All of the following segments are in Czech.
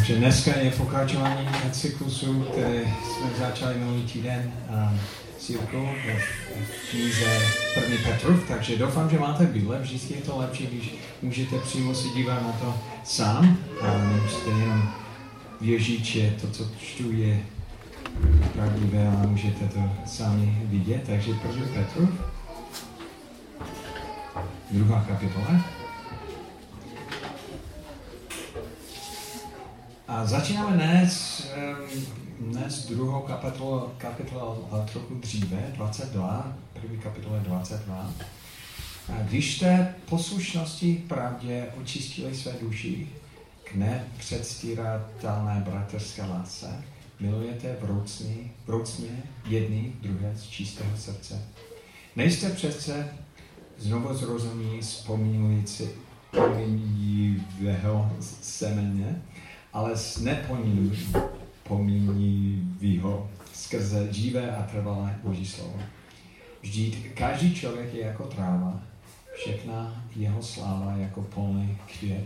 Takže dneska je pokračování cyklusu, které jsme začali minulý týden s Jirkou v knize První Petrov, takže doufám, že máte Bible, vždycky je to lepší, když můžete přímo si dívat na to sám a nemusíte jenom věřit, že to, co čtu, je pravdivé a můžete to sami vidět. Takže První Petrov, druhá kapitola. A začínáme dnes, dnes druhou kapitolu, kapitolu trochu dříve, 22, první kapitole 22. A když jste poslušnosti pravdě očistili své duši k nepředstíratelné bratrské lásce, milujete vroucný, vroucně jedný druhé z čistého srdce. Nejste přece znovu zrozumí vzpomínující pomínivého semeně, ale s nepomínivého skrze živé a trvalé Boží slovo. Vždyť každý člověk je jako tráva, všechna jeho sláva jako polný květ.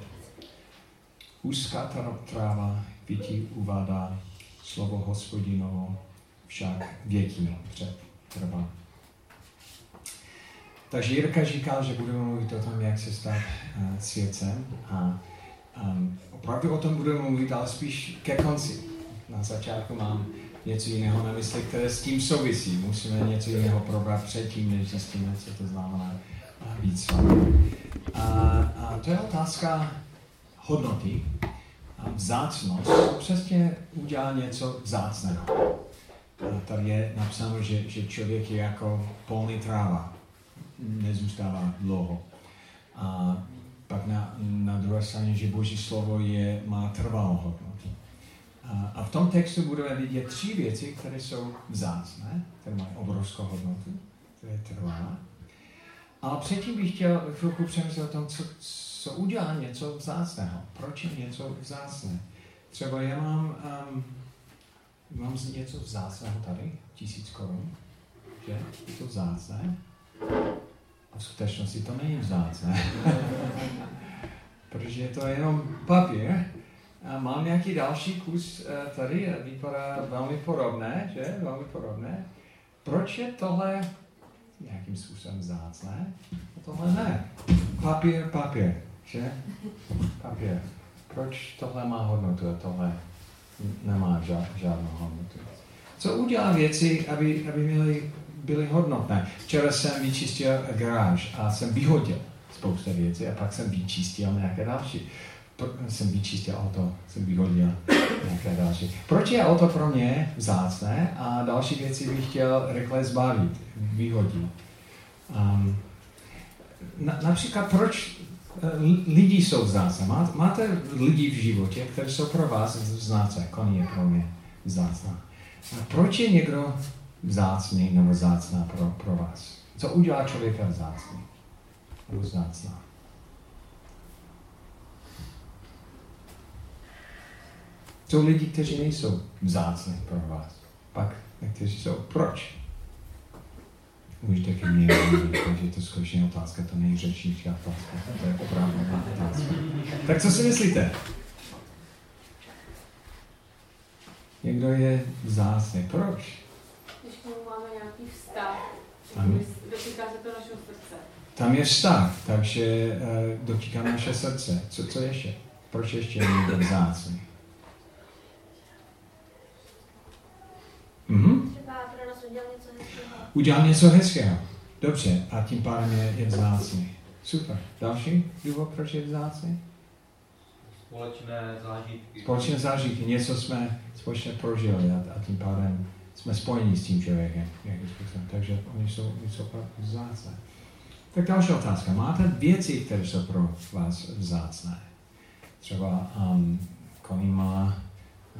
Úzká tráva vytí uvádá slovo hospodinovo, však větí před trvá. Takže Jirka říkal, že budeme mluvit o tom, jak se stát uh, světcem a Um, opravdu o tom budeme mluvit, ale spíš ke konci. Na začátku mám něco jiného na mysli, které s tím souvisí. Musíme něco jiného probrat předtím, než zjistíme, co to znamená víc a, a to je otázka hodnoty. A vzácnost, přesně udělá něco vzácného. A tady je napsáno, že, že člověk je jako polný tráva. Nezůstává dlouho. A pak na, na druhé straně, že Boží slovo je, má trvalou hodnotu. A, a v tom textu budeme vidět tři věci, které jsou vzácné, které mají obrovskou hodnotu, které trvá. Ale předtím bych chtěl chvilku přemyslet o tom, co, co udělá něco vzácného. Proč je něco vzácné? Třeba já mám, um, mám něco vzácného tady, tisíc korun, že? Je to vzácné. A v skutečnosti to není vzácné. Protože to je jenom papír. A mám nějaký další kus eh, tady, vypadá velmi podobné, že? Velmi podobné. Proč je tohle nějakým způsobem vzácné? A tohle ne. Papír, papír, že? Papír. Proč tohle má hodnotu a tohle nemá žádnou hodnotu? Co udělá věci, aby, aby měly byly hodnotné. Včera jsem vyčistil garáž a jsem vyhodil spousta věcí a pak jsem vyčistil nějaké další. Jsem vyčistil auto, jsem vyhodil nějaké další. Proč je auto pro mě vzácné a další věci bych chtěl rychle zbavit, vyhodit. Um, na, například proč eh, lidi jsou vzácné. Máte lidi v životě, kteří jsou pro vás vzácné, koní je pro mě vzácná. A proč je někdo vzácný nebo vzácná pro, pro vás. Co udělá člověka vzácný nebo vzácná? Jsou lidi, kteří nejsou vzácní pro vás. Pak kteří jsou. Proč? Můžete ke mně takže to skutečně otázka, to není otázka, to je opravdu otázka. Tak co si myslíte? Někdo je vzácný. Proč? Tam, dotýká se to našeho srdce. Tam je vztah, takže uh, dotýká naše srdce. Co, co ještě? Proč ještě je někdo vzácný? Mhm. Udělal něco hezkého. Dobře, a tím pádem je, je vzácný. Super. Další důvod, proč je vzácný? Společné zážitky. Společné zážitky. Něco jsme společně prožili a, a tím pádem jsme spojeni s tím člověkem. Takže oni jsou, oni jsou vzácné. Tak další otázka. Máte věci, které jsou pro vás vzácné? Třeba um, koní má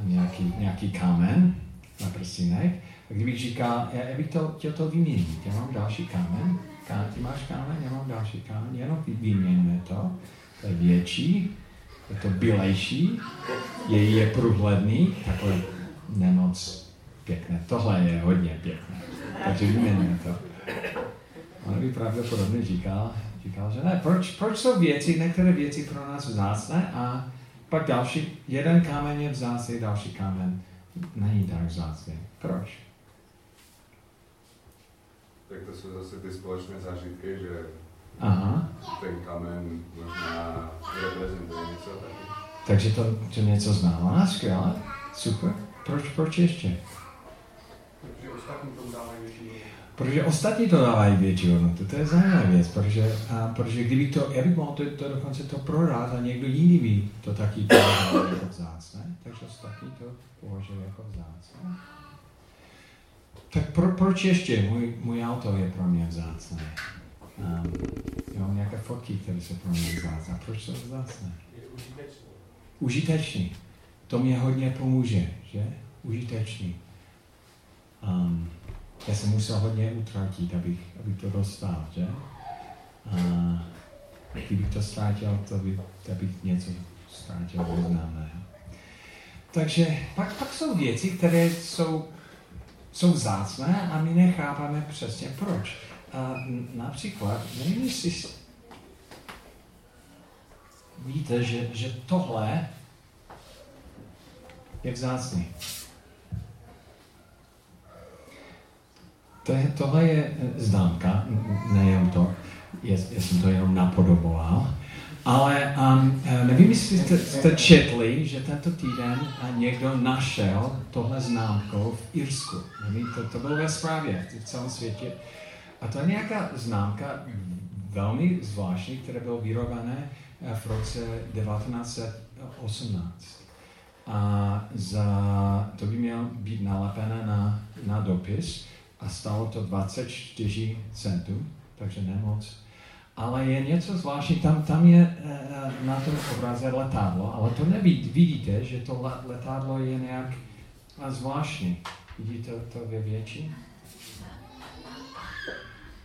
nějaký, nějaký kámen na prstínek. A kdybych říkal, já, já bych to chtěl to vyměnit. Já mám další kámen. Ká, ty máš kámen, já mám další kámen. Jenom vyměníme to. To je větší, je to bělejší, je, je průhledný, takový nemoc pěkné. Tohle je hodně pěkné. Takže vyměníme to. On by pravděpodobně říkal, říkal, že ne. Proč, proč jsou věci, některé věci pro nás vzácné a Pak další, jeden kámen je vzácný, další kámen není tak vzácný. Proč? Tak to jsou zase ty společné zážitky, že Aha. ten kamen možná reprezentuje něco taky. Takže to, to něco znamená, skvěle, super. Proč, proč ještě? Protože ostatní tomu dávají větší Protože ostatní to dávají větší hodnotu, to je zajímavá věc, protože, a, protože kdyby to, já bych mohl to, to dokonce to prodat a někdo jiný by to taky považoval jako vzácné, takže ostatní to považují jako vzácné. Tak pro, proč ještě? Můj, můj auto je pro mě vzácné. Um, já mám nějaké fotky, které jsou pro mě vzácné. Proč jsou vzácné? Je užitečný. Užitečný. To mě hodně pomůže, že? Užitečný. Um, já jsem musel hodně utratit, abych, abych to dostal, že? A kdybych to ztratil, to, by, to bych něco ztratil významného. Takže pak, pak jsou věci, které jsou, jsou vzácné a my nechápáme přesně proč. A například, nevím, jestli víte, že, že tohle je vzácný. To je, tohle je známka, nejenom to, já, já jsem to jenom napodoboval, ale um, nevím, jestli jste, jste četli, že tento týden někdo našel tohle známkou v Irsku. Nevím, to, to bylo ve zprávě v celém světě. A to je nějaká známka velmi zvláštní, která byla vyrované v roce 1918. A za, to by mělo být nalepené na, na dopis a stalo to 24 centů, takže nemoc. Ale je něco zvláštní, tam, tam je na tom obraze letadlo, ale to nevidíte, vidíte, že to letadlo je nějak zvláštní. Vidíte to ve větší?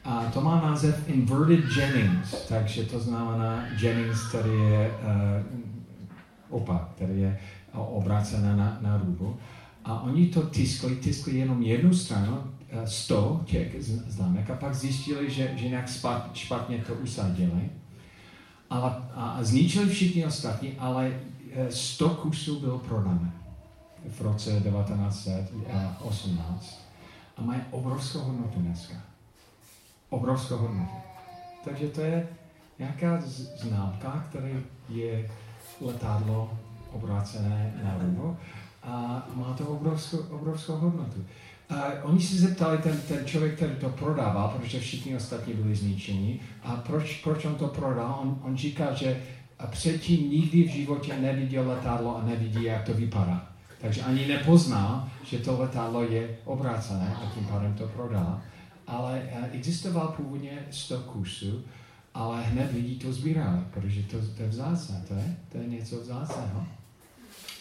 A to má název Inverted Jennings, takže to znamená Jennings, který je uh, opak, který je obrácená na, na rubu. A oni to tiskli, tiskli jenom jednu stranu, 100 těch známek a pak zjistili, že, že nějak špatně to usadili. Ale, a zničili všichni ostatní, ale 100 kusů bylo prodáno v roce 1918 a mají obrovskou hodnotu dneska. Obrovskou hodnotu. Takže to je nějaká známka, která je letadlo obrácené na rubu a má to obrovskou, obrovskou hodnotu. A oni si zeptali ten, ten člověk, který to prodával, protože všichni ostatní byli zničeni, a proč, proč on to prodal? On, on říká, že předtím nikdy v životě neviděl letadlo a nevidí, jak to vypadá. Takže ani nepoznal, že to letadlo je obrácené a tím pádem to prodal. Ale existoval původně 100 kusů, ale hned lidi to sbírali, protože to, to je vzácné, to je, to je něco vzácného.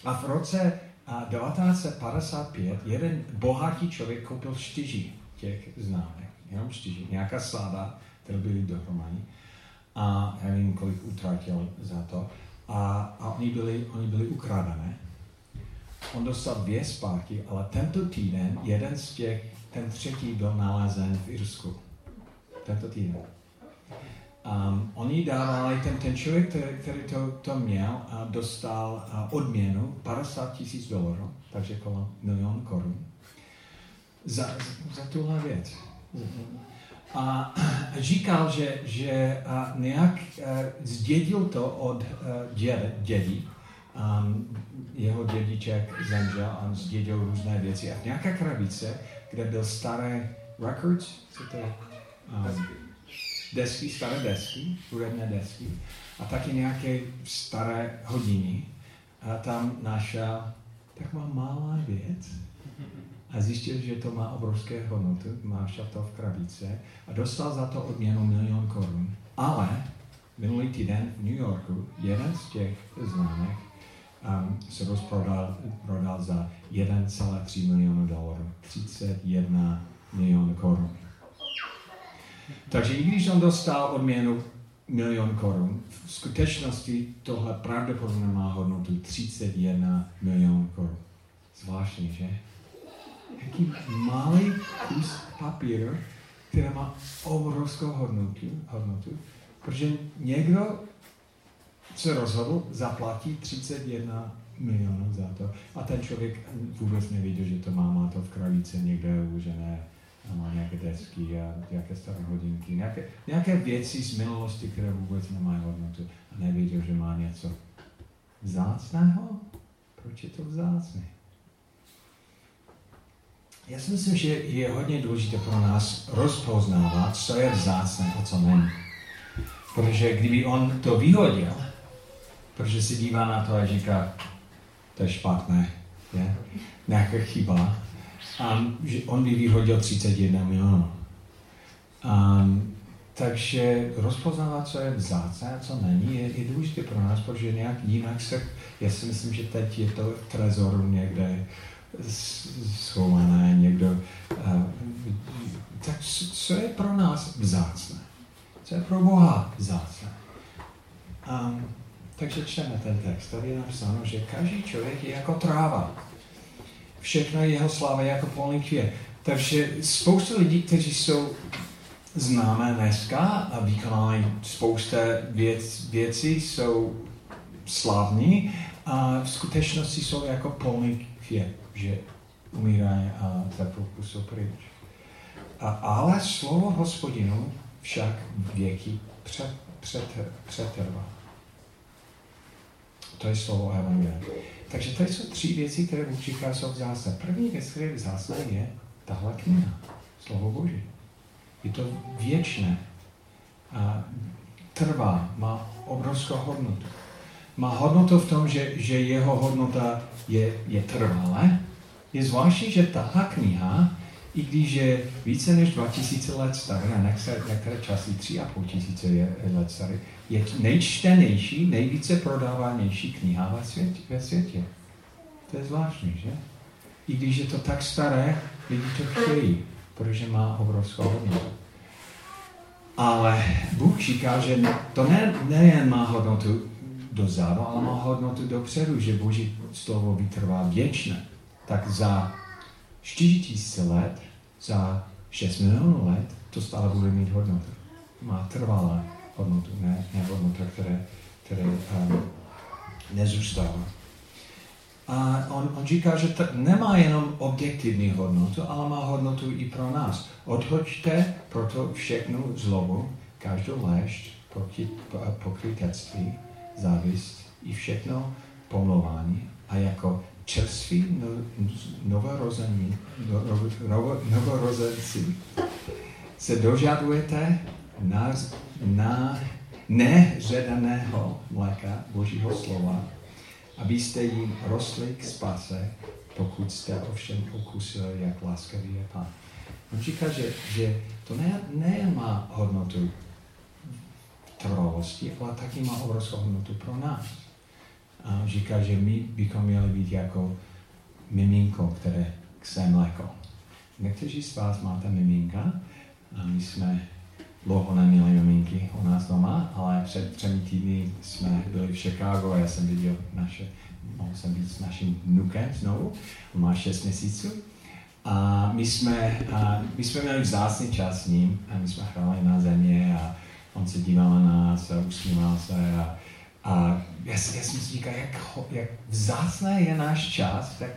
A v roce a 1955 jeden bohatý člověk koupil čtyři těch známek, jenom čtyři, nějaká sláva, které byly dohromady. A já nevím, kolik utratil za to. A, a oni, byli, oni byli ukradené. On dostal dvě zpátky, ale tento týden jeden z těch, ten třetí byl nalezen v Irsku. Tento týden. Um, oni dávali, ten, ten člověk, který, který to, to měl, a dostal a, odměnu 50 tisíc dolarů, takže kolem milion korun, za, za, za tuhle věc. A říkal, že, že a nějak a, zdědil to od děd, dědí, um, jeho dědiček zemřel a zdědil různé věci. A v nějaké krabice, kde byl staré records, co to je? Um, desky, staré desky, hudebné desky a taky nějaké staré hodiny. A tam našel taková malá věc a zjistil, že to má obrovské hodnotu, má to v krabice a dostal za to odměnu milion korun. Ale minulý týden v New Yorku jeden z těch známek um, se rozprodal prodal za 1,3 milionu dolarů, 31 milionů korun. Takže i když on dostal odměnu milion korun, v skutečnosti tohle pravděpodobně má hodnotu 31 milion korun. Zvláštní, že? Jaký malý kus papíru, který má obrovskou hodnotu, hodnotu, protože někdo se rozhodl, zaplatí 31 milionů za to. A ten člověk vůbec nevěděl, že to má, má to v kravíce někde uložené a má nějaké desky a nějaké staré hodinky, nějaké, nějaké věci z minulosti, které vůbec nemají hodnotu a nevěděl, že má něco vzácného. Proč je to vzácné? Já si myslím, že je hodně důležité pro nás rozpoznávat, co je vzácné a co není. Protože kdyby on to vyhodil, protože se dívá na to a říká, to je špatné, je? nějaká chyba, um, že on by vyhodil 31 milionů. Um, takže rozpoznávat, co je vzácné a co není, je, je důležité pro nás, protože nějak jinak se, já si myslím, že teď je to v trezoru někde schované, někdo. Uh, tak co je pro nás vzácné? Co je pro Boha vzácné? Um, takže čteme ten text. Tady je napsáno, že každý člověk je jako tráva. Všechno je jeho sláva jako polný květ. Takže spousta lidí, kteří jsou známé dneska a vykonávají spousta věc, věcí, jsou slavní a v skutečnosti jsou jako polný květ, že umírají a teplku jsou pryč. A, ale slovo hospodinu však věky před, před, přetrvá. To je slovo Evangelia. Takže to jsou tři věci, které Bůh jsou vzácné. První věc, která je vzácná, je tahle kniha, slovo Boží. Je to věčné. A trvá, má obrovskou hodnotu. Má hodnotu v tom, že, že jeho hodnota je, je trvalé. Je zvláštní, že tahle kniha, i když je více než 2000 let stará, některé časy 3,5 tisíce let starý, je nejčtenější, nejvíce prodávanější kniha ve světě, ve světě. To je zvláštní, že? I když je to tak staré, lidi to chtějí, protože má obrovskou hodnotu. Ale Bůh říká, že to ne, nejen má hodnotu dozadu, ale má hodnotu dopředu, že Boží slovo vytrvá věčně. Tak za 4000 let, za 6 milionů let, to stále bude mít hodnotu. Má trvalé hodnotu, ne, ne hodnota, které, které um, nezůstává. A on, on říká, že to nemá jenom objektivní hodnotu, ale má hodnotu i pro nás. Odhoďte proto všechnu zlobu, každou léšť, pokrytectví, závist i všechno pomlouvání a jako čerství no, novorození, no, novorozenci se dožadujete na neředaného mléka Božího slova, abyste jim rostli k spase, pokud jste ovšem okusili, jak láskavý je Pán. On říká, že, že to ne, ne má hodnotu trvalosti, ale taky má obrovskou hodnotu pro nás. A říká, že my bychom měli být jako miminko, které chce mléko. Někteří z vás máte miminka a my jsme dlouho neměli miminky u nás doma, ale před třemi týdny jsme byli v Chicago a já jsem viděl naše, mohl jsem být s naším vnukem znovu, on má 6 měsíců. A my jsme, a my jsme měli vzácný čas s ním a my jsme hráli na země a on se díval na nás a usmíval se a, a já, já jsem si říkal, jak, jak vzácné je náš čas, tak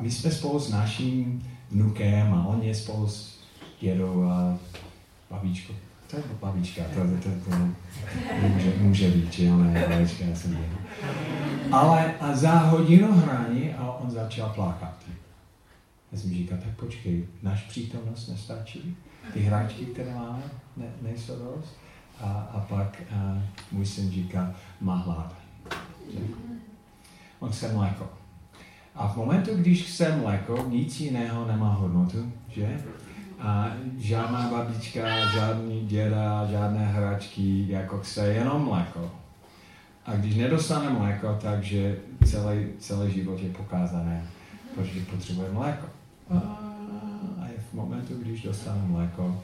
my jsme spolu s naším vnukem a on je spolu s dědou a babičko. To je babička, to, to, to, to může, může být, že ona je babička, já jsem děda. Ale a za hodinu hraní a on začal plákat. Já jsem říkal, tak počkej, náš přítomnost nestačí? Ty hráčky, které máme, ne, nejsou dost? A, a pak a můj syn říká, má hlad. On chce mléko. A v momentu, když chce mléko, nic jiného nemá hodnotu, že? A žádná babička, žádný děda, žádné hračky, jako chce jenom mléko. A když nedostane mléko, takže celý, celý život je pokázané, protože potřebuje mléko. A je v momentu, když dostane mléko,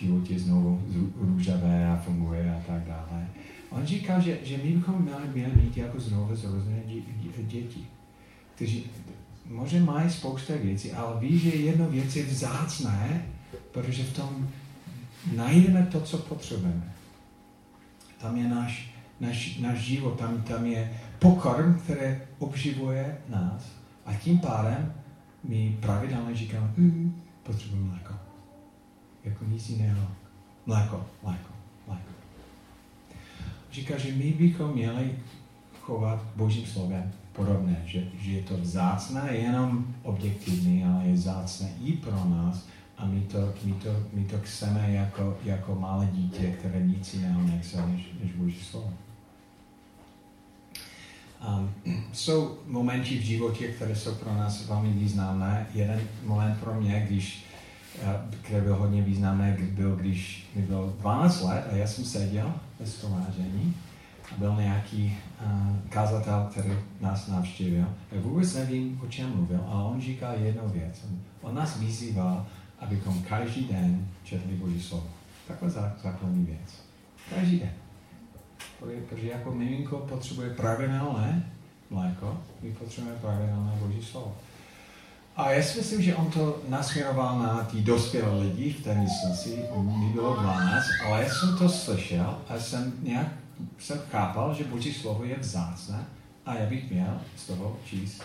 život je znovu růžavé a funguje a tak dále. On říká, že, že my bychom měli, být jako znovu zrozené děti, kteří možná mají spousta věcí, ale ví, že jedno věc je vzácné, protože v tom najdeme to, co potřebujeme. Tam je náš, náš, náš život, tam, tam je pokrm, který obživuje nás. A tím pádem my pravidelně říkáme, mm, potřebujeme mléko. Jako nic jiného. Mléko, mléko, mléko. Říká, že my bychom měli chovat Božím slovem podobné, že, že je to vzácné jenom objektivní, ale je vzácné i pro nás a my to, my to, my to chceme jako, jako malé dítě, které nic jiného nechce než, než Boží slovo. Um, jsou momenty v životě, které jsou pro nás velmi významné. Jeden moment pro mě, když, uh, který byl hodně významný, byl, když mi bylo 12 let a já jsem seděl ve shromáždění a byl nějaký uh, kazatel, který nás navštívil. Já vůbec nevím, o čem mluvil, ale on říkal jednu věc. On nás vyzýval, abychom každý den četli Boží slovo. Takhle základní věc. Každý den. Protože jako miminko potřebuje pravidelné mléko, my potřebujeme pravidelné Boží slovo. A já si myslím, že on to nasměroval na ty dospělé lidi v té místnosti, mi bylo 12, ale já jsem to slyšel a jsem nějak jsem chápal, že Boží slovo je vzácné a já bych měl z toho číst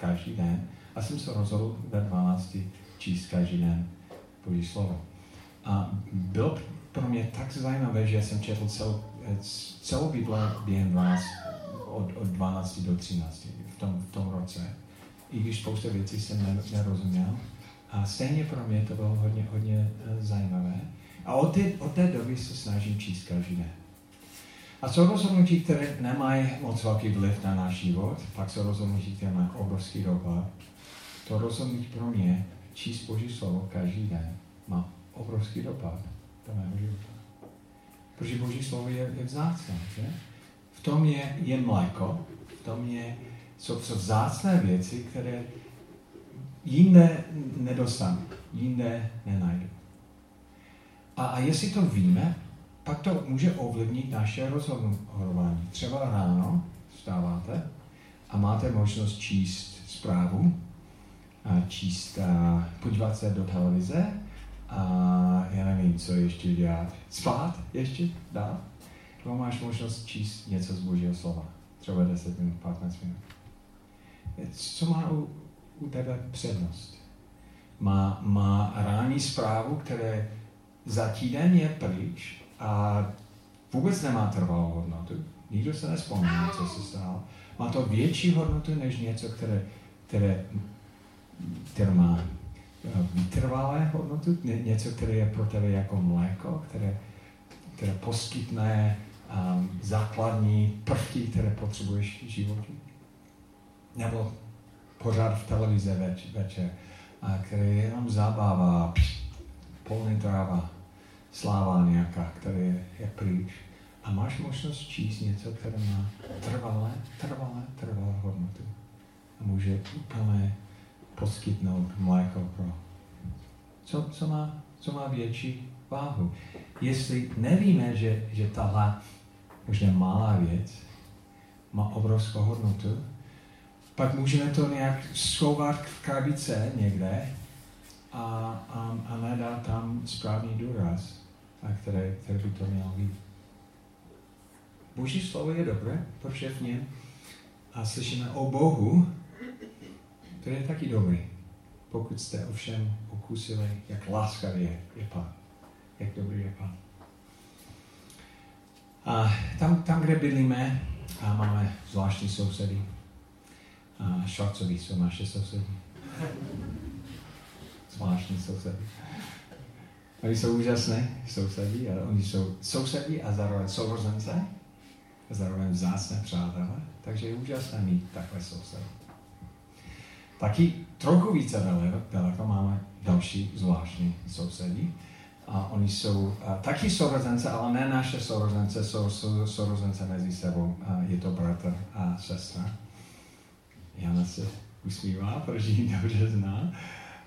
každý den. A jsem se rozhodl ve 12 číst každý den Boží slovo. A bylo pro mě tak zajímavé, že jsem četl celou, celou Bible během 12, od, od 12 do 13 v tom, v tom roce. I když spousta věcí jsem nerozuměl. A stejně pro mě to bylo hodně, hodně uh, zajímavé. A od té, od té doby se snažím číst každý den. A jsou rozhodnutí, které nemají moc velký vliv na náš život, pak jsou rozhodnutí, které mají obrovský dopad. To rozhodnutí pro mě, číst Boží slovo každý den, má obrovský dopad do mého života. Protože Boží slovo je, je vzácné, že? V tom je, je mléko, v tom je, jsou to vzácné věci, které jinde nedostanu, jinde nenajdu. A, a jestli to víme, pak to může ovlivnit naše rozhodování. Třeba ráno vstáváte a máte možnost číst zprávu, a číst, a podívat se do televize a já nevím, co ještě dělat. Spát ještě dál. Nebo máš možnost číst něco z Božího slova. Třeba 10 minut, 15 minut. Co má u, u tebe přednost? Má, má rání zprávu, které za týden je pryč a vůbec nemá trvalou hodnotu. Nikdo se nespomíná, co se stalo. Má to větší hodnotu než něco, které, které, které má eh, vytrvalé hodnotu, něco, které je pro tebe jako mléko, které, které poskytne um, základní prvky, které potřebuješ v životě. Nebo pořád v televize več, večer, a které je jenom zábava, polný tráva sláva nějaká, která je, je pryč. A máš možnost číst něco, které má trvalé, trvalé, trvalé hodnotu. A může úplně poskytnout mléko pro. Co, co, má, co má větší váhu? Jestli nevíme, že, že tahle možná malá věc má obrovskou hodnotu, pak můžeme to nějak schovat v krabice někde a, a, a nedá tam správný důraz, a které, které by to mělo být. Boží slovo je dobré, protože v něm a slyšíme o Bohu, který je taky dobrý. Pokud jste ovšem okusili, jak láskavý je, je Pán. Jak dobrý je Pán. A tam, tam kde bydlíme, a máme zvláštní sousedy. A Švarcoví jsou naše sousedy zvláštní sousedy. Oni jsou úžasné sousedí, a oni jsou sousedí a zároveň sourozence, a zároveň vzácné přátelé, takže je úžasné mít takové sousedy. Taky trochu více daleko máme další zvláštní sousedí. A oni jsou a, taky sourozence, ale ne naše sourozence, jsou, jsou sourozence mezi sebou. A je to bratr a sestra. Jana se usmívá, protože ji dobře zná.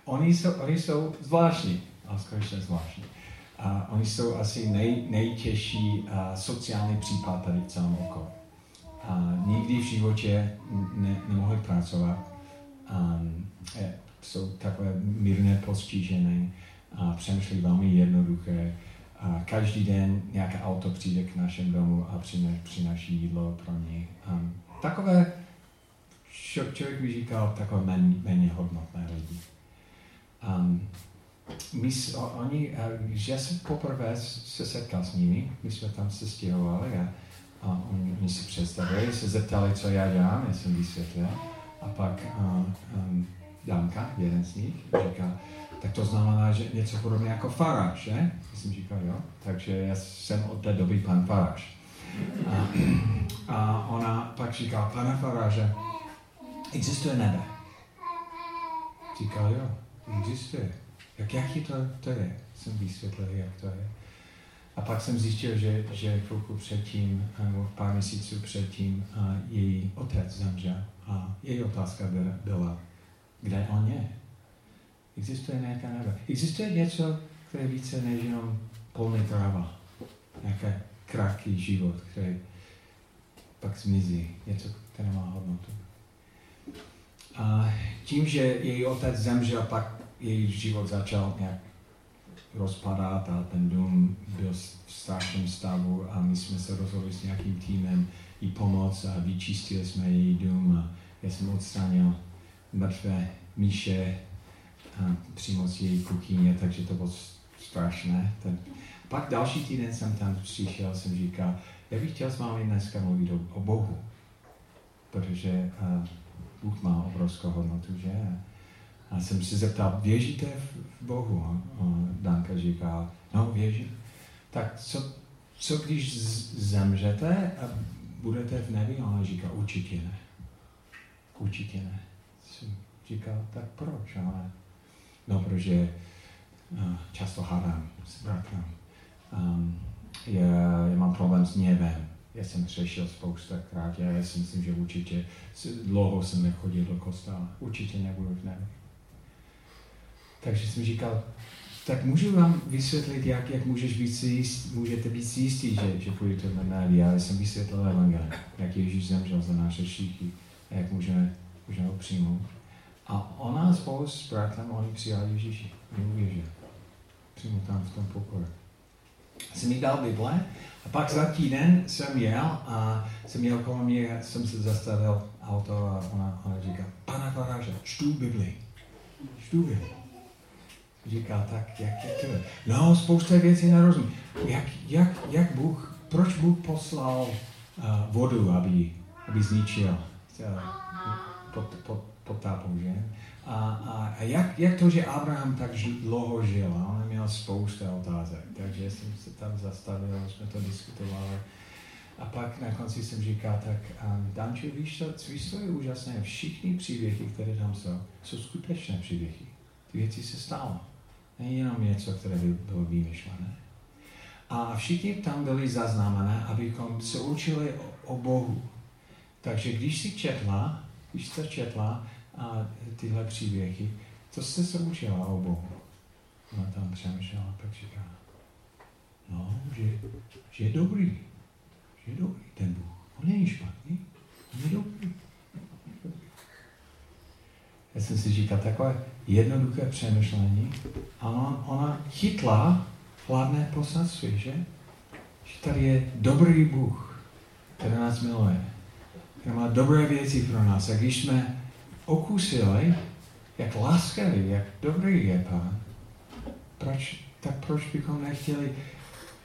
Oni jsou, oni jsou zvláštní, ale skutečně zvláštní. A oni jsou asi nej, nejtěžší a, sociální případ tady v celém okolí. A nikdy v životě ne, nemohli pracovat. A, je, jsou takové mírně postižené a přemýšlí velmi jednoduché. A každý den nějaké auto přijde k našem domu a přináší jídlo pro ně. Um, takové, člověk by říkal, takové méně, méně hodnotné lidi. Um, my, oni, když já jsem poprvé se setkal s nimi, my jsme tam se stěhovali a, a oni, oni si představili, se zeptali, co já dělám, já jsem vysvětlil. A pak um, um, Danka, jeden z nich, říká, tak to znamená, že něco podobně jako faráš, že? Já jsem říkal, jo. Takže já jsem od té doby pan faráš. A, a ona pak říká, pane faráže, existuje nebe. Říkal, jo, existuje. Jak, jaký to, to je? Jsem vysvětlil, jak to je. A pak jsem zjistil, že, že chvilku předtím, nebo pár měsíců předtím, její otec zemřel. A její otázka byla, byla kde on je. Existuje nějaká nebe. Existuje něco, které je více než jenom polný tráva. Nějaký krátký život, který pak zmizí. Něco, které má hodnotu. A tím, že její otec zemřel, pak její život začal nějak rozpadat a ten dům byl v strašném stavu a my jsme se rozhodli s nějakým týmem jí pomoct a vyčistili jsme její dům a já jsem odstranil mrtvé míše a přímo z její kuchyně, takže to bylo strašné. Ten... Pak další týden jsem tam přišel, jsem říkal, já bych chtěl s vámi dneska mluvit o, o Bohu, protože uh, Bůh má obrovskou hodnotu, že? A jsem se zeptal, věříte v Bohu? A Danka říká, no věřím. Tak co, co když zemřete a budete v nebi? A ona říká, určitě ne. Určitě ne. Jsem říkal, tak proč? Ale no, protože často hádám s bratrem. Um, já, já mám problém s něvem. Já jsem řešil krát, já si myslím, že určitě dlouho jsem nechodil do kostela. Určitě nebudu v nebi. Takže jsem říkal, tak můžu vám vysvětlit, jak, jak můžeš být si jist, můžete být si jistí, že, že půjdete na nebi. Já jsem vysvětlil evangelium, jak Ježíš zemřel za naše šíchy a jak můžeme, můžeme ho přijmout. A ona spolu s bratrem, oni přijali Ježíši. Oni uvěřili. Přímo tam v tom pokoji. Jsem mi dal Bible a pak za týden jsem jel a jsem jel kolem mě, jsem se zastavil auto a ona, ona říká, pana faráže, čtu Bibli. Čtu Bibli. Říká, tak jak je to? No, spousta věcí nerozumím. Jak, jak, jak Bůh, proč Bůh poslal uh, vodu, aby, aby zničil uh, pod, pod, potápu, že? A, a, a jak, jak to, že Abraham tak dlouho žil? A on měl spousta otázek, takže jsem se tam zastavil, jsme to diskutovali. A pak na konci jsem říkal, tak um, Danče, víš co, víš, co je úžasné? Všichni příběhy, které tam jsou, jsou skutečné příběhy. Ty věci se stalo. Není jenom něco, které by bylo vymyšlené. A všichni tam byli zaznamené, abychom se učili o, o Bohu. Takže když si četla, když jste četla a tyhle příběhy, co jste se učila o Bohu? Ona tam přemýšlela pak říká, no, že, že je dobrý, že je dobrý ten Bůh. On není špatný, on je dobrý. Já jsem si říkal, takové jednoduché přemýšlení a ona, ona chytla hlavné poselství, že? Že tady je dobrý Bůh, který nás miluje, který má dobré věci pro nás. A když jsme okusili, jak láskavý, jak dobrý je Pán, proč, tak proč bychom nechtěli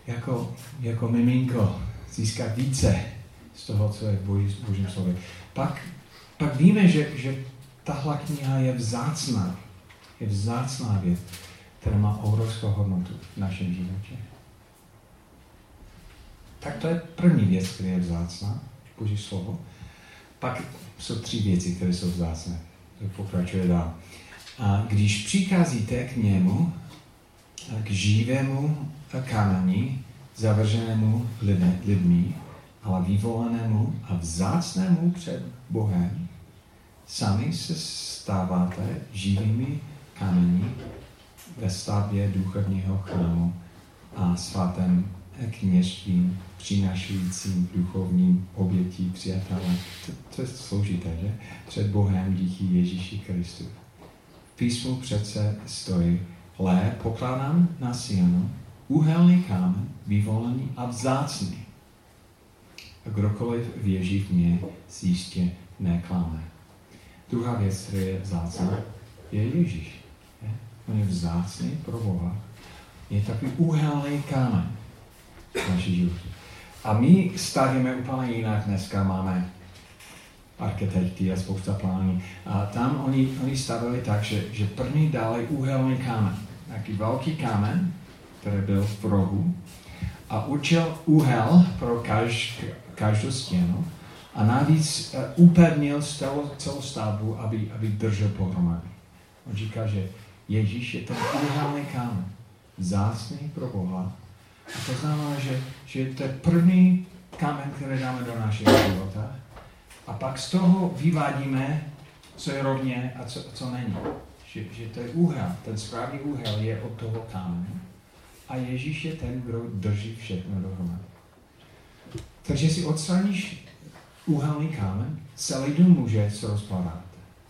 jako, jako miminko získat více z toho, co je v Boží, Božím slově. Pak, pak víme, že, že tahle kniha je vzácná. Je vzácná věc, která má obrovskou hodnotu v našem životě. Tak to je první věc, která je vzácná, Boží slovo. Pak jsou tři věci, které jsou vzácné. To pokračuje dál. A když přicházíte k němu, k živému kameni, zavrženému lidmi, ale vyvolenému a vzácnému před Bohem, sami se stáváte živými kameni ve stavbě duchovního chrámu a svatém kněžstvím přinášejícím duchovním obětí přátelé. To, to je složité, že? Před Bohem díky Ježíši Kristu. V písmu přece stojí, hle, pokládám na Sionu Úhelný kámen, vyvolený a vzácný. A kdokoliv věří v mě, si jistě neklame. Druhá věc, která je vzácná, je Ježíš. Je? On je vzácný pro Boha. Je takový úhelný kámen v naší životě. A my stavíme úplně jinak. Dneska máme architekty a spousta plánů. A tam oni, oni stavili tak, že, že první dali úhelný kámen. Taký velký kámen, který byl v rohu a určil úhel pro kaž, každou stěnu a navíc uh, upevnil celou, stavbu, aby, aby držel pohromady. On říká, že Ježíš je ten úhelný kámen, zásný pro Boha. A to znamená, že, že to je první kámen, který dáme do našeho života. A pak z toho vyvádíme, co je rovně a co, co není. Že, že to je úhel, ten správný úhel je od toho kámene. A Ježíš je ten, kdo drží všechno dohromady. Takže si odstraníš úhelný kámen, celý dům může se rozpadat.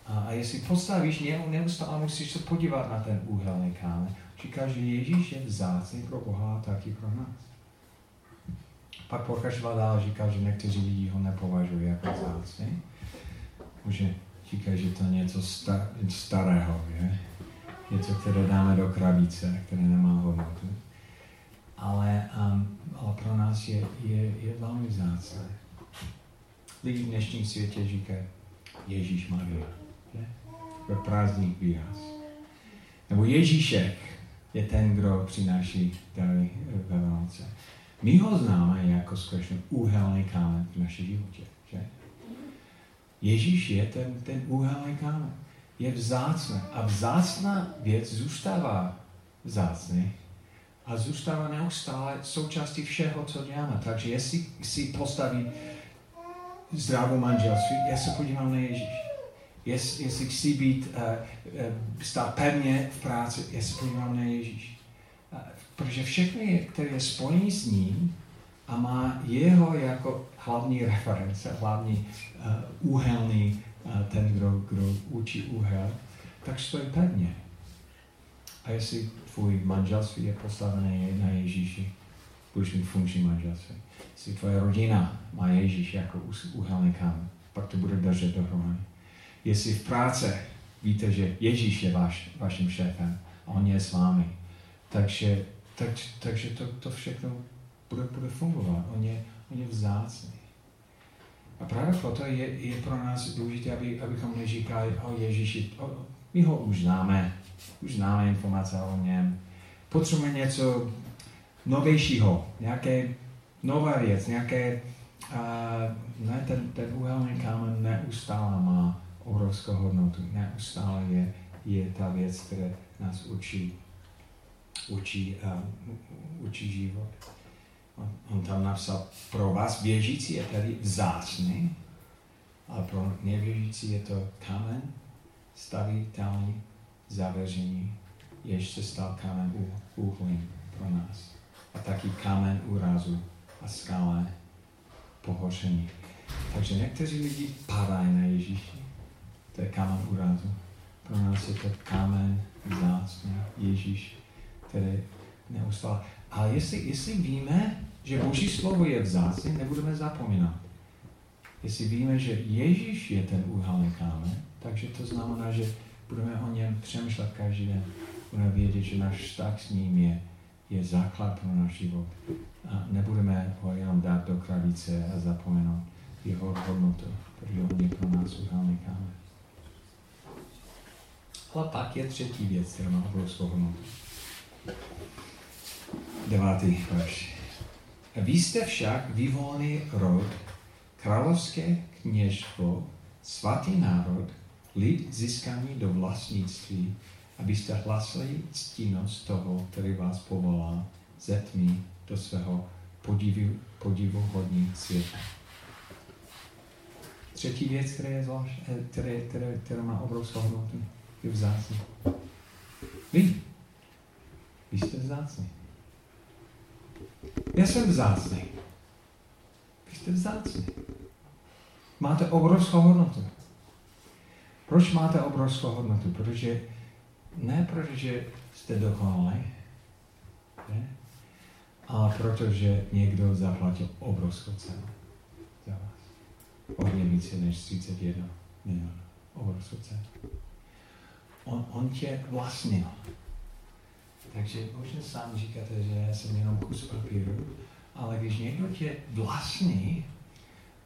A, a jestli postavíš něho, neustále musíš se podívat na ten úhelný kámen. Říká, že Ježíš je vzácný pro Boha a taky pro nás. Pak pokračoval dál říká, že někteří lidi ho nepovažují jako vzácný. Může říká, že to je něco star, starého, je? něco, které dáme do krabice, které nemá hodnotu. Ale, um, ale pro nás je, je, je velmi vzácné. Lidi v dnešním světě říkají, Ježíš Maria. Ve prázdný výraz. Nebo Ježíšek je ten, kdo přináší dary ve Vánoce. My ho známe jako skutečně úhelný kámen v naší životě. Že? Ježíš je ten, ten úhelný kámen. Je vzácný. A vzácná věc zůstává vzácný a zůstává neustále součástí všeho, co děláme. Takže jestli si postaví zdravou manželství, já se podívám na Ježíš. Jest, jestli chci být, uh, uh, stát pevně v práci, já se podívám na Ježíš. Uh, protože všechno, je, které je spojené s ním a má jeho jako hlavní reference, hlavní uh, úhelný, uh, ten, kdo, kdo učí úhel, tak stojí pevně. A jestli tvůj manželství je postavené na Ježíši, budeš mít funkční manželství. Jestli tvoje rodina má Ježíš jako úhelný kámen, pak to bude držet dohromady. Jestli v práce víte, že Ježíš je váš, vaším šéfem a on je s vámi, takže, tak, takže to, to všechno bude, bude fungovat. On je, on je vzácný. A právě proto je, je pro nás důležité, aby, abychom neříkali o Ježíši, o, my ho už známe, už známe informace o něm. Potřebujeme něco novějšího, nějaké nová věc, nějaké, uh, ne, ten, ten úhelný kámen neustále má obrovskou hodnotu. Neustále je, je ta věc, která nás učí, učí, uh, učí život. On, on tam napsal, pro vás věřící je tady vzácný, ale pro nevěřící je to kámen stavitelný zavěření, jež se stal kámen úhlým pro nás. A taky kámen úrazu a skále pohoření. Takže někteří lidi padají na Ježíši. To je kámen úrazu. Pro nás je to kámen vzácný Ježíš, který neustále. Ale jestli, jestli víme, že Boží slovo je vzácný, nebudeme zapomínat. Jestli víme, že Ježíš je ten úhelný kámen, takže to znamená, že budeme o něm přemýšlet každý den. Budeme vědět, že náš vztah s ním je, je základ pro náš život. A nebudeme ho jenom dát do krabice a zapomenout jeho hodnotu, protože on je pro nás úhelný kámen. Ale pak je třetí věc, která má obrovskou hodnotu. Devátý verš. Vy jste však vyvolený rod, královské kněžstvo, svatý národ, lid získaný do vlastnictví, abyste hlasili ctínost toho, který vás povolá ze tmy do svého podivu, podivuhodní světa. Třetí věc, která, je zvlášť, eh, které, které, která má obrovskou hodnotu, je vzácný. Vy. Vy jste vzácný. Já jsem vzácný. Vy jste vzácný. Máte obrovskou hodnotu. Proč máte obrovskou hodnotu? Protože ne protože jste dokonalí, ne? Ale protože někdo zaplatil obrovskou cenu za vás. Hodně více než 31 milionů. Obrovskou cenu. On, on tě vlastnil. Takže možná sám říkáte, že já jsem jenom kus papíru, ale když někdo tě vlastní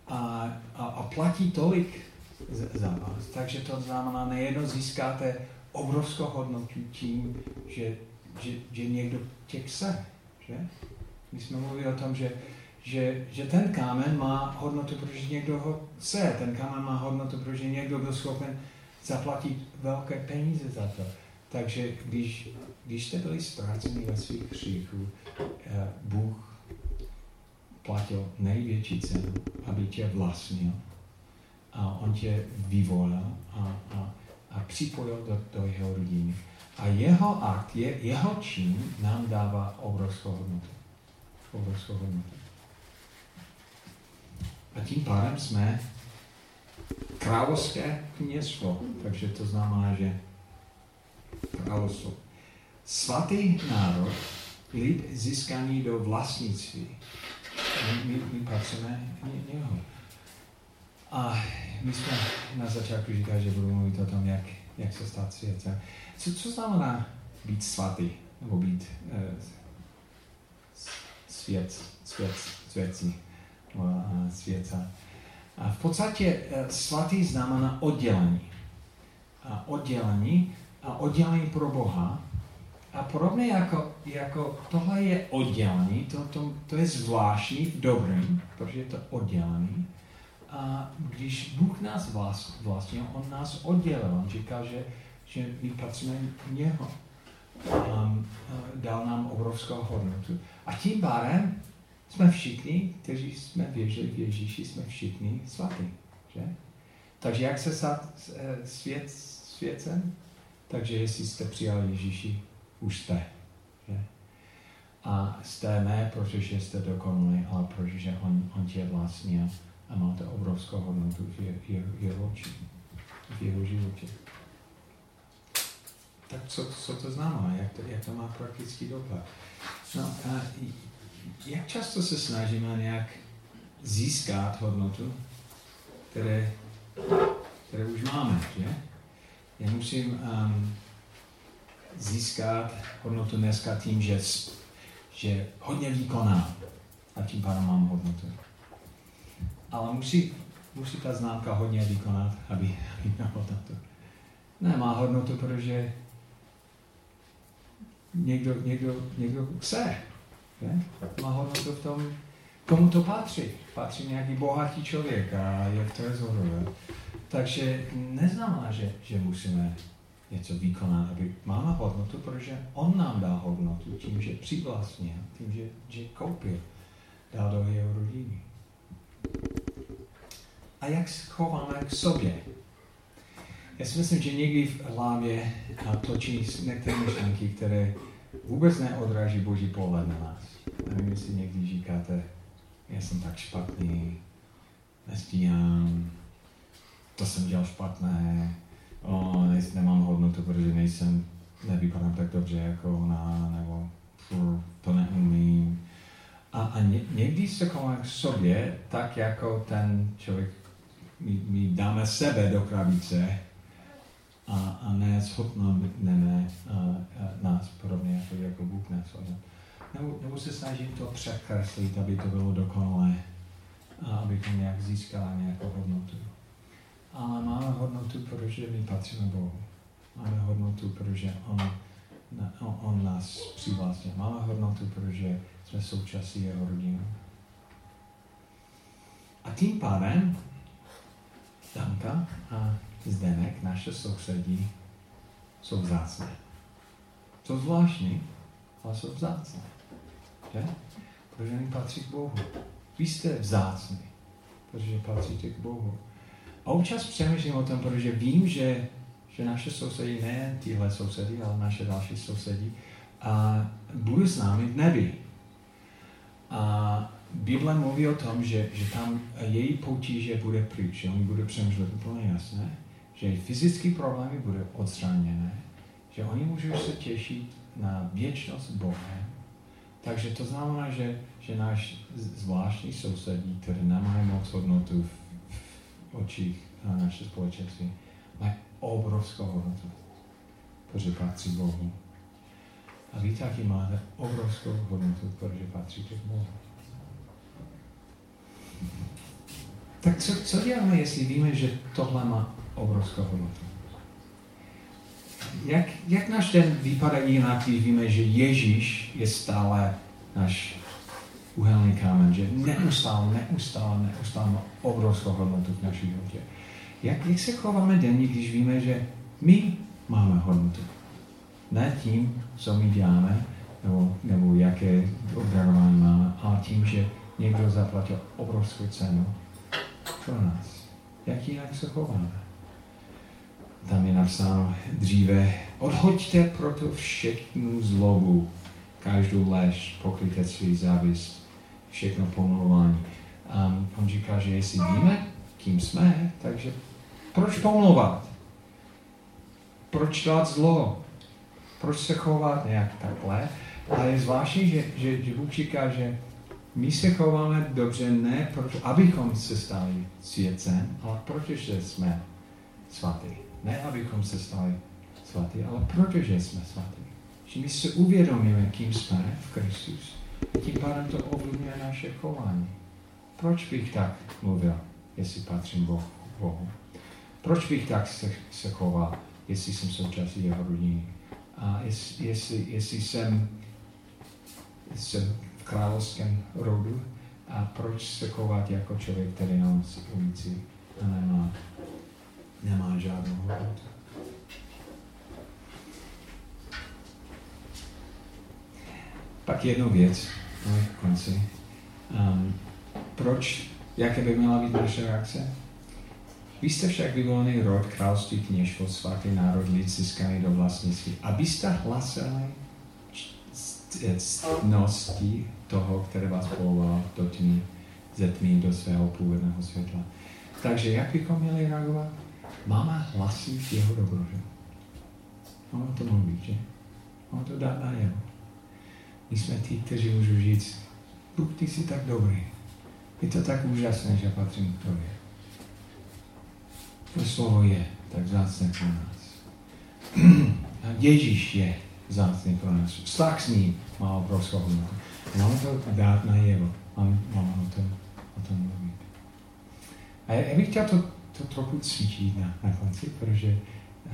a, a, a platí tolik za vás, takže to znamená, nejednou získáte obrovskou hodnotu tím, že, že, že někdo tě chce. Že? My jsme mluvili o tom, že, že, že ten kámen má hodnotu, protože někdo ho chce. Ten kámen má hodnotu, protože někdo byl schopen zaplatit velké peníze za to. Takže když, když jste byli ztraceni ve svých hříchů, eh, Bůh platil největší cenu, aby tě vlastnil a on tě vyvolil a, a, a připojil do, do jeho rodiny. A jeho akt, je, jeho čin nám dává obrovskou hodnotu. Obrovskou hodnotu. A tím pádem jsme královské kněstvo. Takže to znamená, že královstvo. Svatý národ, lid získaný do vlastnictví. My, my, my pracujeme něho. A my jsme na začátku říkali, že budu mluvit o tom, jak, jak se stát světem. Co, co znamená být svatý, nebo být uh, svět, svět, světcí, uh, světa. A v podstatě uh, svatý znamená oddělení. A oddělení a oddělení pro Boha. A podobně jako, jako tohle je oddělení, to, to, to je zvláštní v dobrým, protože je to oddělení. A když Bůh nás vlast, vlastně, on nás oddělil, on říkal, že, že my patříme něho. Um, dal nám obrovskou hodnotu. A tím pádem jsme všichni, kteří jsme věřili v Ježíši, jsme všichni svatí. Že? Takže jak se stát eh, svět, svěcem? Takže jestli jste přijali Ježíši, už jste. Že? A jste ne, protože jste dokonalí, ale protože on, on tě vlastnil a máte obrovskou hodnotu v jeho, jeho, jeho oči, v jeho životě. Tak co, co to znamená? Jak to, jak to má praktický dopad? No, a jak často se snažíme nějak získat hodnotu, které, které už máme, že? Já musím um, získat hodnotu dneska tím, že, že hodně výkonám a tím pádem mám hodnotu. Ale musí, musí ta známka hodně vykonat, aby, aby měla hodnotu. Ne, má hodnotu, protože někdo, někdo, někdo chce. Má hodnotu v tom, komu to patří. Patří nějaký bohatý člověk a je v trezoru. Takže neznamená, že, že musíme něco vykonat, aby máme hodnotu, protože on nám dá hodnotu tím, že přivlastnil, tím, že, že koupil, dal do jeho rodiny. A jak se chováme k sobě? Já si myslím, že někdy v hlavě točí některé myšlenky, které vůbec neodráží Boží pohled na nás. Nevím, jestli někdy říkáte, já jsem tak špatný, nestíhám, to jsem dělal špatné, o, nejsem, nemám hodnotu, protože nejsem, nevypadám tak dobře jako ona, nebo fur, to neumím. A, a ně, někdy se chovám k sobě tak, jako ten člověk, my, my dáme sebe do krabice a, a ne schopneme nás podobně jako, jako Bůh nás nebo, nebo se snažím to překreslit, aby to bylo dokonalé, a abychom nějak získali nějakou hodnotu ale máme hodnotu, protože my patříme Bohu. Máme hodnotu, protože On, on, on nás přivlastnil. Máme hodnotu, protože jsme součástí jeho rodiny. A tím pádem Danka a Zdenek, naše sousedí, jsou vzácné. Jsou zvláštní, ale jsou vzácné. Že? Protože oni patří k Bohu. Vy jste vzácní, protože patříte k Bohu. A občas přemýšlím o tom, protože vím, že, že naše sousedí, ne tyhle sousedy, ale naše další sousedí, a budou s námi v nebi. A Bible mluví o tom, že, že tam její potíže bude pryč, že oni budou přemýšlet úplně jasné, že fyzické problémy budou odstraněné, že oni můžou se těšit na věčnost Bohem Takže to znamená, že, že náš zvláštní sousedí, které nemají moc hodnotu v, v očích naše společenství, mají obrovskou hodnotu, protože patří Bohu. A vy taky máte obrovskou hodnotu, protože patříte k Bohu. Tak co, co děláme, jestli víme, že tohle má obrovskou hodnotu? Jak, jak náš den vypadá jinak, když víme, že Ježíš je stále náš uhelný kámen, že neustále, neustále, neustále má obrovskou hodnotu v naší životě. Jak, jak se chováme denně, když víme, že my máme hodnotu? Ne tím, co my děláme, nebo, nebo jaké obdarování máme, ale tím, že někdo zaplatil obrovskou cenu pro nás. Jak jinak se chováme? Tam je napsáno dříve, odhoďte proto všechnu zlobu, každou lež, pokrytectví, závist, všechno pomluvání. Um, on říká, že jestli víme, kým jsme, takže proč pomlouvat? Proč dát zlo? Proč se chovat nějak takhle? Ale je zvláštní, že, že, že Bůh říká, že my se chováme dobře ne proto, abychom se stali světcem, ale protože jsme svatý. Ne, abychom se stali svatý, ale protože jsme svatý. Že my si uvědomíme, kým jsme v Kristus. Tím pádem to ovlivňuje naše chování. Proč bych tak mluvil, jestli patřím Bohu? Proč bych tak se, se choval, jestli jsem součástí jeho rodiny? A jestli, jestli, jestli jsem, jsem v královském rodu, a proč se chovat jako člověk, který si ulici a nemá, nemá žádnou hodnotu? Pak jednu věc, na konci. Um, proč, jaké by měla být naše reakce? Vy jste však vyvolený rod, království, kněžstvo, svatý národ, lid získaný do vlastnictví, abyste hlasili ctnosti toho, které vás povolal do tmy, ze tmy do svého původného světla. Takže jak bychom měli reagovat? Máme hlasit jeho dobro, že? Ono to mluví, že? Ono to dá na jeho. My jsme ti, kteří můžou říct, Bůh, ty jsi tak dobrý. Je to tak úžasné, že patřím k tobě. To slovo je tak zácné pro nás. Ježíš je zácný pro nás. Vztah s ním má obrovskou hodnotu. Máme to dát na jeho. Máme, máme o tom, o tom mluvit. A já bych chtěl to, to trochu cvičit na, na konci, protože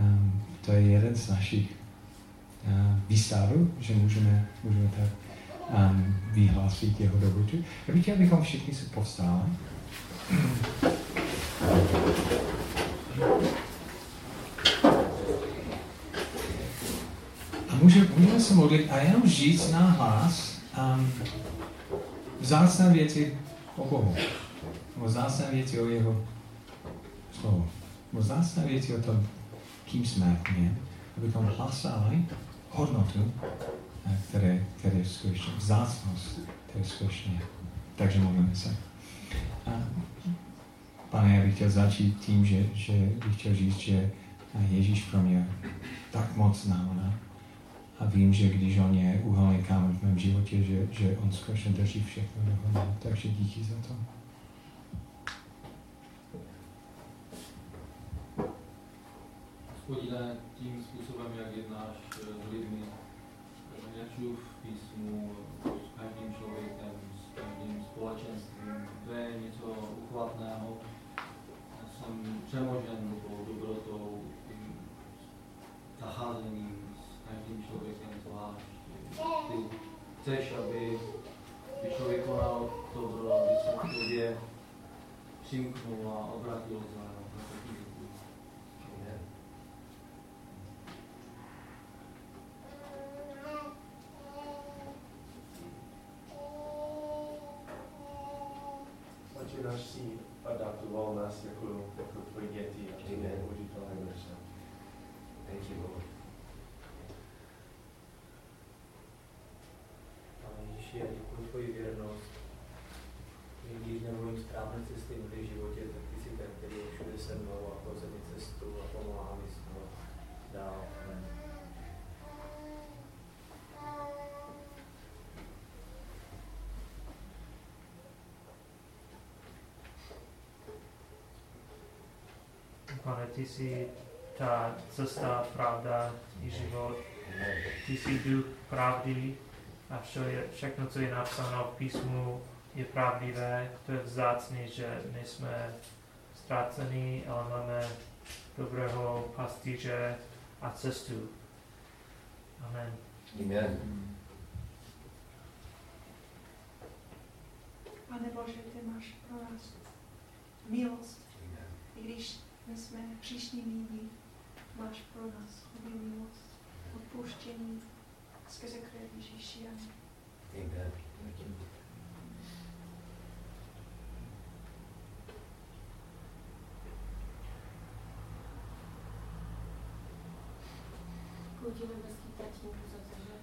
um, to je jeden z našich uh, výstavů, že můžeme, můžeme tak um, vyhlásit jeho dobrotu. Já bych chtěl, abychom všichni se povstáli. A můžeme, můžeme se modlit a jenom říct na hlas um, vzácné věci o Bohu. Nebo vzácné věci o jeho slovu. Nebo vzácné věci o tom, kým jsme v něm, abychom hlasali hodnotu, eh, které, které je skutečně, vzácnost, to je skutečně. Takže modlíme se. A Pane, já bych chtěl začít tím, že, že bych chtěl říct, že Ježíš pro mě tak moc znamená. A vím, že když on je uhelný kámen v mém životě, že, že on skutečně drží všechno dohromady. Takže díky za to. Hospodine, tím způsobem, jak jednáš s lidmi, nečtu v písmu s každým člověkem, s každým společenstvím, to je něco uchvatného, jsem přemožen do dobrotou, tím zacházením s každým člověkem zvlášť. Ty chceš, aby, aby člověk konal dobro, aby se k tobě přimknul a obratil za, za taky Otče náš si adaptoval nás jako, jako tvoji děti a ty Amen. neužitelné verše. Thank you, Lord. Pane Ježíši, já děkuji tvoji věrnost. Že Když nevolím správné cesty v mém životě, tak ty jsi ten, který je pane, ty jsi ta cesta, pravda i život. Ty jsi duch pravdy a vše je, všechno, co je napsáno v písmu, je pravdivé. To je vzácný, že nejsme ztrácení, ale máme dobrého pastýře a cestu. Amen. Amen. Pane Bože, ty máš pro nás milost. Amen. I když my jsme příšní lidi, máš pro nás hodně milost, odpuštění. Skrze krev Ježíši. Amen. Děkuji nebeský tatínku, za to, že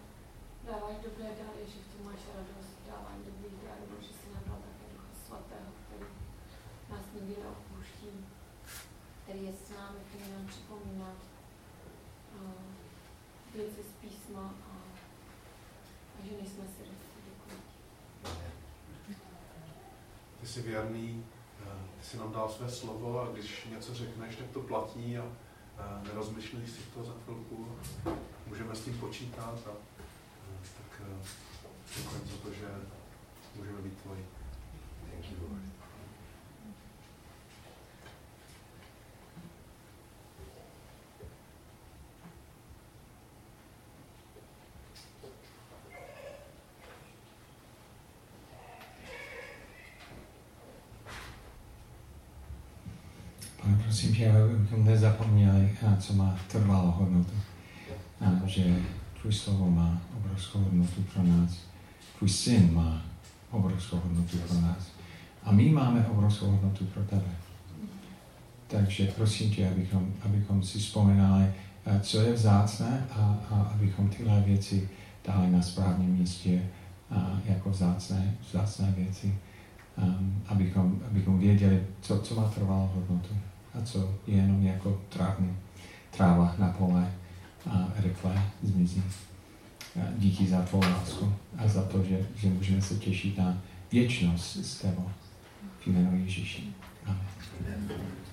dáváš dobré dary, že v tom máš radost, dáváš dobrý dary, že jsi nám dal také Ducha Svatého, který nás nikdy neopouští, který je s námi, který nám připomíná věci z písma a, a že nejsme si Děkuji. Ty jsi věrný, eh, ty jsi nám dal své slovo a když něco řekneš, tak to platí a eh, nerozmyšlíš si to za chvilku. Můžeme s tím počítat a eh, tak děkujeme za to, že můžeme být tvoji. Thank you, Lord. Pane, prosím tě, abychom nezapomněli, co má trvalou hodnotu. A že tvůj slovo má obrovskou hodnotu pro nás. Tvůj syn má obrovskou hodnotu pro nás. A my máme obrovskou hodnotu pro tebe. Takže prosím tě, abychom, abychom si vzpomínali, a co je vzácné a, a abychom tyhle věci dali na správném místě a jako vzácné, vzácné věci. Um, abychom, abychom věděli, co, co má trvalou hodnotu a co je jenom jako trávný, tráva na pole a rychle zmizí. A díky za tvou lásku a za to, že, že můžeme se těšit na věčnost s tebou. V jménu Ježíši. Amen. Amen.